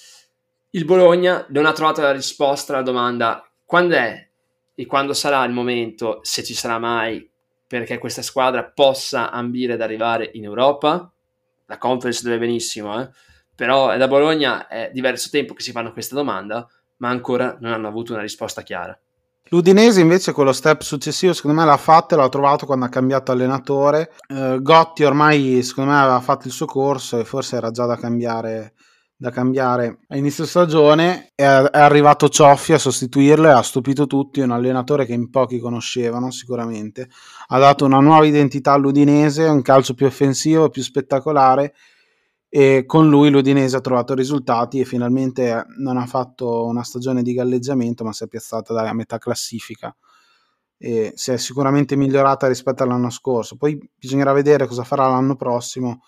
il Bologna non ha trovato la risposta alla domanda quando è e quando sarà il momento, se ci sarà mai, perché questa squadra possa ambire ad arrivare in Europa. La conference deve benissimo, eh? però da Bologna è diverso tempo che si fanno questa domanda ma ancora non hanno avuto una risposta chiara. L'Udinese invece quello step successivo secondo me l'ha fatto e l'ha trovato quando ha cambiato allenatore. Eh, Gotti ormai secondo me aveva fatto il suo corso e forse era già da cambiare, da cambiare a inizio stagione. È, è arrivato Cioffi a sostituirlo e ha stupito tutti, un allenatore che in pochi conoscevano sicuramente. Ha dato una nuova identità all'Udinese, un calcio più offensivo, più spettacolare e con lui l'Udinese ha trovato risultati e finalmente non ha fatto una stagione di galleggiamento ma si è piazzata da metà classifica e si è sicuramente migliorata rispetto all'anno scorso poi bisognerà vedere cosa farà l'anno prossimo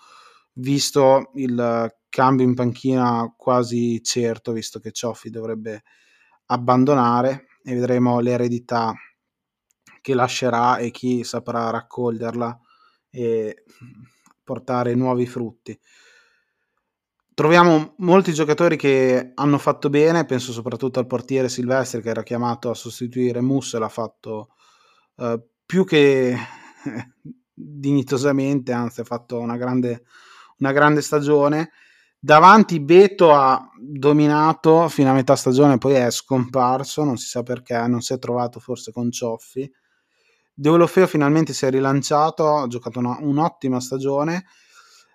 visto il cambio in panchina quasi certo visto che Cioffi dovrebbe abbandonare e vedremo l'eredità che lascerà e chi saprà raccoglierla e portare nuovi frutti troviamo molti giocatori che hanno fatto bene, penso soprattutto al portiere Silvestri che era chiamato a sostituire Mus e l'ha fatto uh, più che *laughs* dignitosamente, anzi ha fatto una grande, una grande stagione. Davanti Beto ha dominato fino a metà stagione, poi è scomparso, non si sa perché, non si è trovato forse con Cioffi. Deulofeo finalmente si è rilanciato, ha giocato una, un'ottima stagione.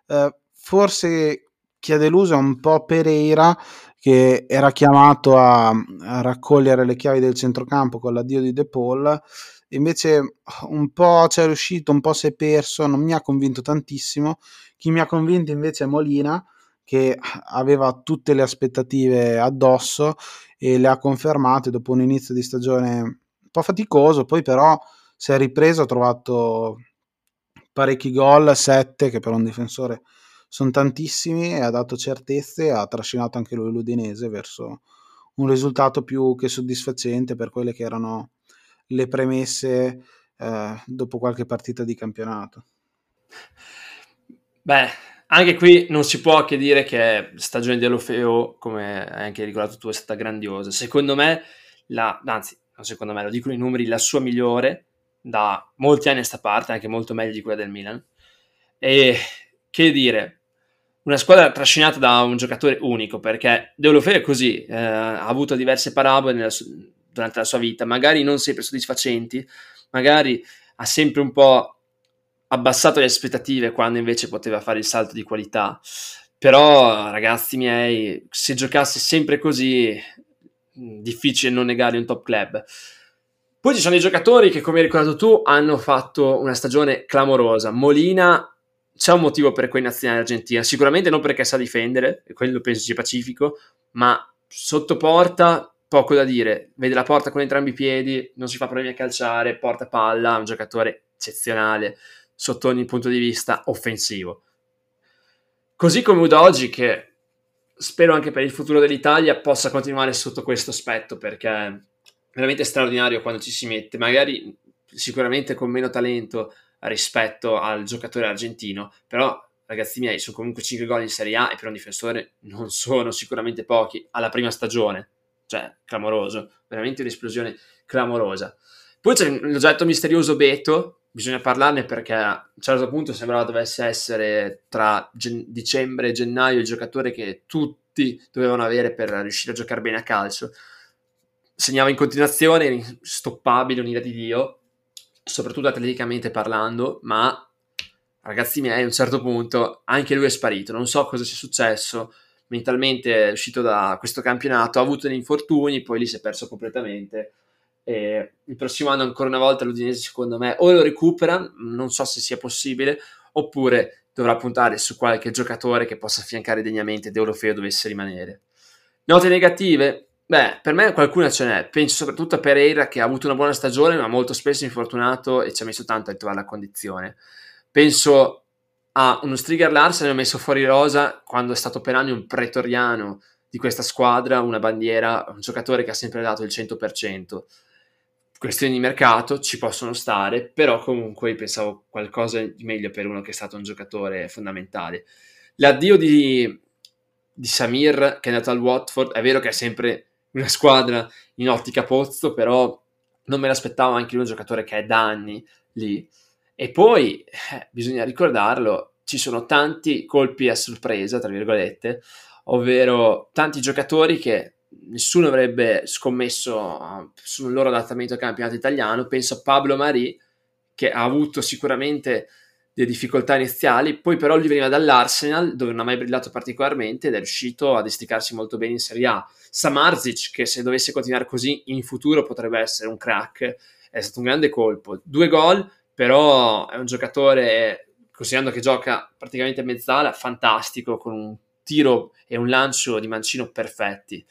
Uh, forse chi ha deluso è un po' Pereira che era chiamato a, a, raccogliere le chiavi del centrocampo con l'addio di De Paul invece un po' c'è riuscito un po' si è perso non mi ha convinto tantissimo chi mi ha convinto invece è Molina che aveva tutte le aspettative addosso e le ha confermate dopo un inizio di stagione un po' faticoso poi però si è ripreso ha trovato parecchi gol 7 che per un difensore sono tantissimi e ha dato certezze ha trascinato anche lui l'Udinese verso un risultato più che soddisfacente per quelle che erano le premesse eh, dopo qualche partita di campionato. Beh, anche qui non si può che dire che stagione di Alofeo, come hai anche ricordato tu, è stata grandiosa. Secondo me, la, anzi, non secondo me, lo dicono i numeri, la sua migliore da molti anni a sta parte, anche molto meglio di quella del Milan. E che dire, una squadra trascinata da un giocatore unico, perché Deulofeu è così, eh, ha avuto diverse parabole su- durante la sua vita, magari non sempre soddisfacenti, magari ha sempre un po' abbassato le aspettative quando invece poteva fare il salto di qualità. Però, ragazzi miei, se giocasse sempre così, difficile non negare un top club. Poi ci sono dei giocatori che, come hai ricordato tu, hanno fatto una stagione clamorosa. Molina c'è un motivo per quei nazionali argentina. Sicuramente non perché sa difendere, quello penso sia pacifico, ma sotto porta poco da dire. Vede la porta con entrambi i piedi, non si fa problemi a calciare, porta palla, è un giocatore eccezionale sotto ogni punto di vista offensivo. Così come Udogi che spero anche per il futuro dell'Italia possa continuare sotto questo aspetto perché è veramente straordinario quando ci si mette, magari sicuramente con meno talento rispetto al giocatore argentino, però ragazzi miei sono comunque 5 gol in Serie A e per un difensore non sono sicuramente pochi alla prima stagione, cioè clamoroso, veramente un'esplosione clamorosa. Poi c'è l'oggetto misterioso Beto, bisogna parlarne perché a un certo punto sembrava dovesse essere tra gen- dicembre e gennaio il giocatore che tutti dovevano avere per riuscire a giocare bene a calcio. Segnava in continuazione, stoppabile, un'ira di Dio, soprattutto atleticamente parlando, ma ragazzi miei, a un certo punto anche lui è sparito. Non so cosa sia successo. Mentalmente è uscito da questo campionato, ha avuto degli infortuni, poi lì si è perso completamente. E il prossimo anno, ancora una volta, l'Udinese, secondo me, o lo recupera, non so se sia possibile, oppure dovrà puntare su qualche giocatore che possa affiancare degnamente Deulofeo dovesse rimanere. Note negative? Beh, per me qualcuna ce n'è. Penso soprattutto a Pereira che ha avuto una buona stagione, ma molto spesso infortunato e ci ha messo tanto a trovare la condizione. Penso a uno Striger Larsen, ha messo fuori rosa quando è stato per anni un pretoriano di questa squadra, una bandiera, un giocatore che ha sempre dato il 100%. Questioni di mercato ci possono stare, però comunque pensavo qualcosa di meglio per uno che è stato un giocatore fondamentale. L'addio di, di Samir che è andato al Watford, è vero che è sempre una squadra in ottica pozzo, però non me l'aspettavo anche un giocatore che è da anni lì e poi, eh, bisogna ricordarlo, ci sono tanti colpi a sorpresa, tra virgolette, ovvero tanti giocatori che nessuno avrebbe scommesso sul loro adattamento al campionato italiano. Penso a Pablo Mari, che ha avuto sicuramente delle difficoltà iniziali, poi però lui veniva dall'Arsenal, dove non ha mai brillato particolarmente ed è riuscito a desticarsi molto bene in Serie A. Samarzic, che se dovesse continuare così in futuro potrebbe essere un crack, è stato un grande colpo. Due gol, però è un giocatore, considerando che gioca praticamente a mezzala, fantastico, con un tiro e un lancio di mancino perfetti.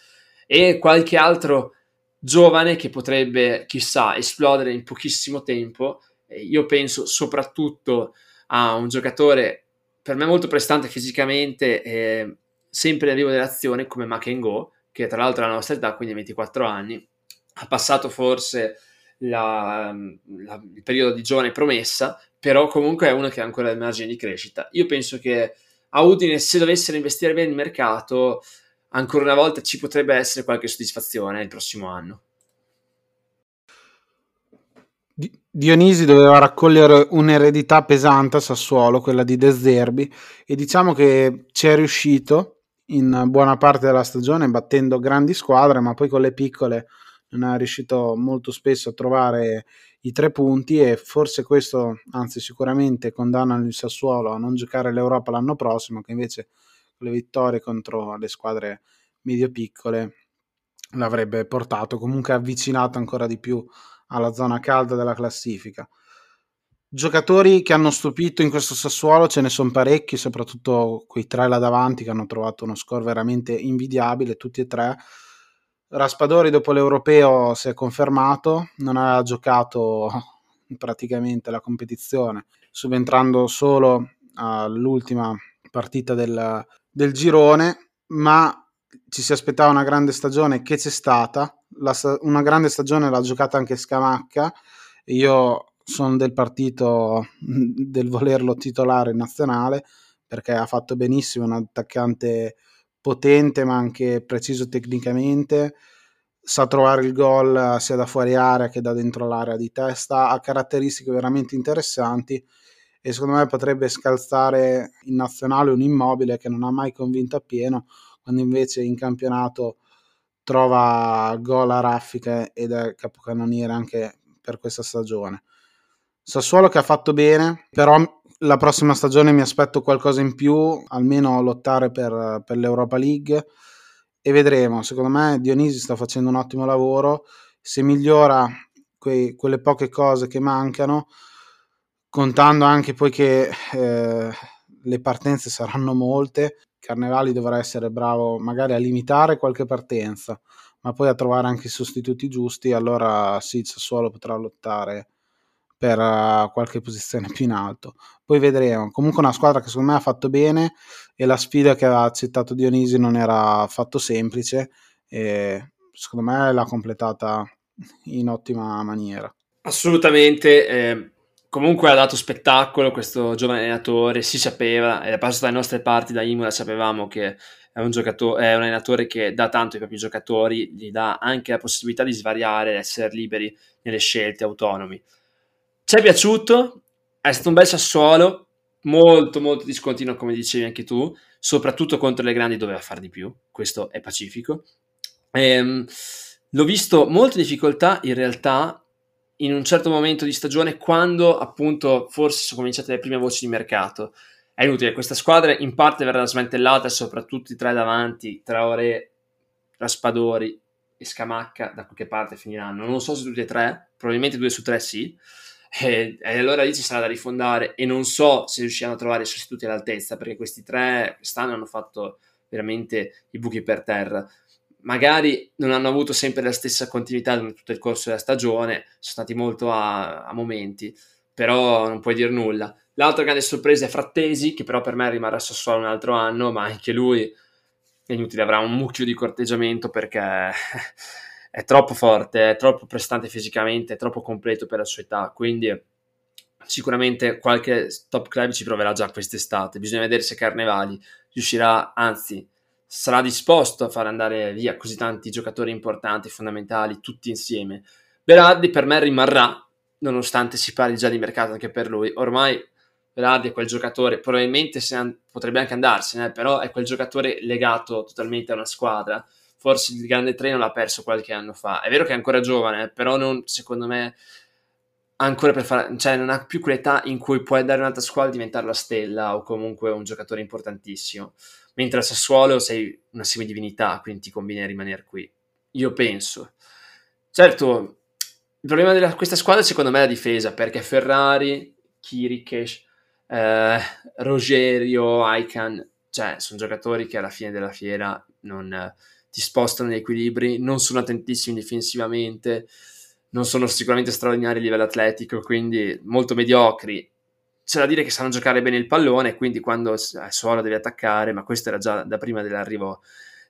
E qualche altro giovane che potrebbe, chissà, esplodere in pochissimo tempo. Io penso soprattutto a un giocatore per me molto prestante fisicamente, e sempre in arrivo dell'azione come Makengo, che tra l'altro ha la nostra età, quindi 24 anni, ha passato forse la, la, il periodo di giovane promessa, però comunque è uno che ha ancora del margine di crescita. Io penso che a Udine, se dovessero investire bene il mercato, ancora una volta ci potrebbe essere qualche soddisfazione il prossimo anno. Dionisi doveva raccogliere un'eredità pesante a Sassuolo, quella di De Zerbi, e diciamo che ci è riuscito in buona parte della stagione battendo grandi squadre, ma poi con le piccole non è riuscito molto spesso a trovare i tre punti e forse questo, anzi sicuramente condannano il Sassuolo a non giocare l'Europa l'anno prossimo, che invece le vittorie contro le squadre medio-piccole l'avrebbe portato comunque avvicinato ancora di più alla zona calda della classifica. Giocatori che hanno stupito in questo Sassuolo ce ne sono parecchi, soprattutto quei tre là davanti che hanno trovato uno score veramente invidiabile, tutti e tre Raspadori dopo l'europeo si è confermato, non ha giocato *laughs* praticamente la competizione, subentrando solo all'ultima partita del, del girone, ma ci si aspettava una grande stagione che c'è stata, la, una grande stagione l'ha giocata anche Scamacca, io sono del partito *laughs* del volerlo titolare nazionale perché ha fatto benissimo un attaccante potente ma anche preciso tecnicamente, sa trovare il gol sia da fuori area che da dentro l'area di testa, ha caratteristiche veramente interessanti e secondo me potrebbe scalzare in nazionale un immobile che non ha mai convinto appieno, quando invece in campionato trova gol a raffiche ed è capocannoniere anche per questa stagione. Sassuolo che ha fatto bene, però la prossima stagione mi aspetto qualcosa in più, almeno lottare per, per l'Europa League e vedremo. Secondo me Dionisi sta facendo un ottimo lavoro. Se migliora quei, quelle poche cose che mancano, contando anche poi che eh, le partenze saranno molte, Carnevali dovrà essere bravo magari a limitare qualche partenza, ma poi a trovare anche i sostituti giusti, allora sì, il Sassuolo potrà lottare per uh, qualche posizione più in alto. Poi vedremo. Comunque una squadra che secondo me ha fatto bene e la sfida che aveva accettato Dionisi non era affatto semplice e secondo me l'ha completata in ottima maniera. Assolutamente. Eh, comunque ha dato spettacolo questo giovane allenatore, si sapeva, era passato dalle nostre parti da Imola, sapevamo che è un, è un allenatore che dà tanto ai propri giocatori, gli dà anche la possibilità di svariare, essere liberi nelle scelte, autonomi. Ci è piaciuto, è stato un bel Sassuolo, molto molto discontinuo come dicevi anche tu, soprattutto contro le grandi doveva far di più, questo è pacifico. Ehm, l'ho visto molte difficoltà in realtà in un certo momento di stagione quando appunto forse sono cominciate le prime voci di mercato. È inutile, questa squadra in parte verrà smantellata, soprattutto i tre davanti, Traoré, Raspadori e Scamacca da qualche parte finiranno. Non so se tutti e tre, probabilmente due su tre sì. E, e, allora lì ci sarà da rifondare e non so se riusciranno a trovare sostituti all'altezza perché questi tre quest'anno hanno fatto veramente i buchi per terra magari non hanno avuto sempre la stessa continuità durante tutto il corso della stagione, sono stati molto a, a momenti, però non puoi dire nulla. L'altra grande sorpresa è Frattesi, che però per me rimarrà solo un altro anno, ma anche lui è inutile, avrà un mucchio di corteggiamento perché *laughs* è troppo forte, è troppo prestante fisicamente, è troppo completo per la sua età, quindi sicuramente qualche top club ci proverà già quest'estate. Bisogna vedere se Carnevali riuscirà, anzi sarà disposto a far andare via così tanti giocatori importanti, fondamentali, tutti insieme. Berardi per me rimarrà, nonostante si parli già di mercato anche per lui. Ormai Berardi è quel giocatore, probabilmente an- potrebbe anche andarsene, però è quel giocatore legato totalmente a una squadra. Forse il grande treno l'ha perso qualche anno fa. È vero che è ancora giovane, però non, secondo me ancora per fare, cioè non ha più quell'età in cui puoi andare in un'altra squadra e diventare la stella o comunque un giocatore importantissimo mentre a Sassuolo sei una semidivinità, quindi ti conviene rimanere qui. Io penso. Certo, il problema di questa squadra secondo me è la difesa, perché Ferrari, Kirikesh, eh, Rogerio, Aikan, cioè sono giocatori che alla fine della fiera non eh, ti spostano gli equilibri, non sono attentissimi difensivamente, non sono sicuramente straordinari a livello atletico, quindi molto mediocri c'è da dire che sanno giocare bene il pallone, quindi quando Suolo deve attaccare, ma questo era già da prima dell'arrivo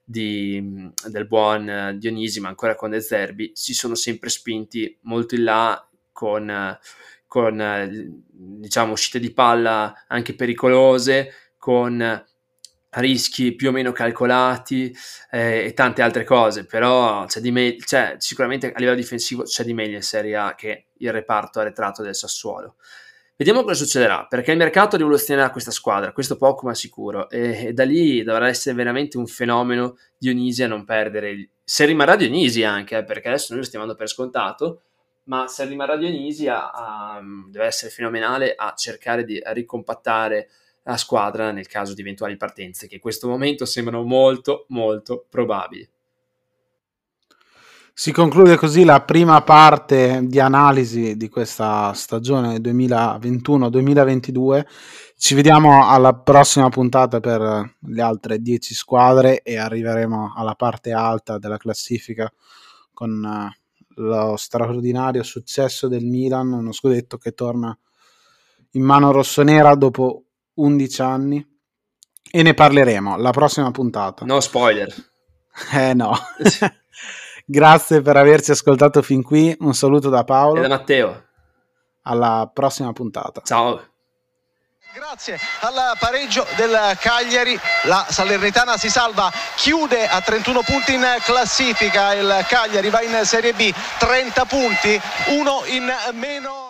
di, del buon Dionisi, ma ancora con De Zerbi, si sono sempre spinti molto in là con, con diciamo, uscite di palla anche pericolose, con rischi più o meno calcolati eh, e tante altre cose, però c'è di me- c'è, sicuramente a livello difensivo c'è di meglio in Serie A che il reparto arretrato del Sassuolo. Vediamo cosa succederà, perché il mercato rivoluzionerà questa squadra, questo poco ma sicuro, e, e, da lì dovrà essere veramente un fenomeno Dionisi a non perdere. Il... Se rimarrà Dionisi anche, eh, perché adesso noi lo stiamo dando per scontato, ma se rimarrà Dionisi a, a, deve essere fenomenale a cercare di ricompattare la squadra nel caso di eventuali partenze, che in questo momento sembrano molto molto probabili. Si conclude così la prima parte di analisi di questa stagione 2021-2022. Ci vediamo alla prossima puntata per le altre 10 squadre e arriveremo alla parte alta della classifica con eh, lo straordinario successo del Milan, uno scudetto che torna in mano rossonera dopo 11 anni e ne parleremo la prossima puntata. No spoiler. Eh no. *laughs* Grazie per averci ascoltato fin qui. Un saluto da Paolo. E da Matteo. Alla prossima puntata. Ciao. Grazie al pareggio del Cagliari, la Salernitana si salva, chiude a 31 punti in classifica, il Cagliari va in Serie B, 30 punti, uno in meno.